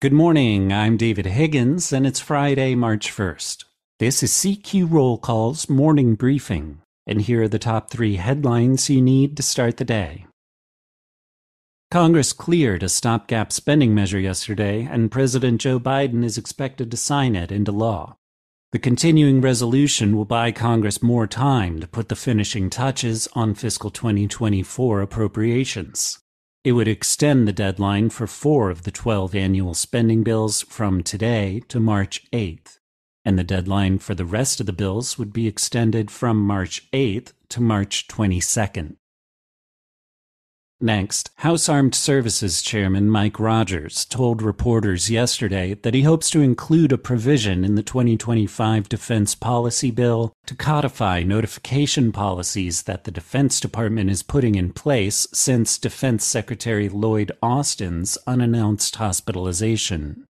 Good morning. I'm David Higgins, and it's Friday, March 1st. This is CQ Roll Call's morning briefing, and here are the top three headlines you need to start the day. Congress cleared a stopgap spending measure yesterday, and President Joe Biden is expected to sign it into law. The continuing resolution will buy Congress more time to put the finishing touches on fiscal 2024 appropriations. It would extend the deadline for four of the 12 annual spending bills from today to March 8th, and the deadline for the rest of the bills would be extended from March 8th to March 22nd. Next, House Armed Services Chairman Mike Rogers told reporters yesterday that he hopes to include a provision in the 2025 Defense Policy Bill to codify notification policies that the Defense Department is putting in place since Defense Secretary Lloyd Austin's unannounced hospitalization.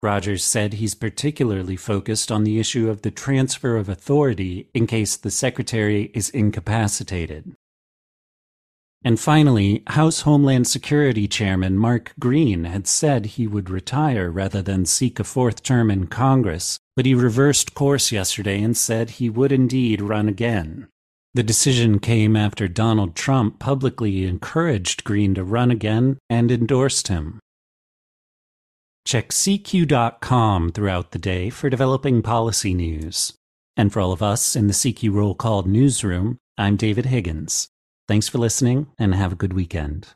Rogers said he's particularly focused on the issue of the transfer of authority in case the Secretary is incapacitated. And finally, House Homeland Security Chairman Mark Green had said he would retire rather than seek a fourth term in Congress, but he reversed course yesterday and said he would indeed run again. The decision came after Donald Trump publicly encouraged Green to run again and endorsed him. Check CQ.com throughout the day for developing policy news. And for all of us in the CQ Roll Call newsroom, I'm David Higgins. Thanks for listening and have a good weekend.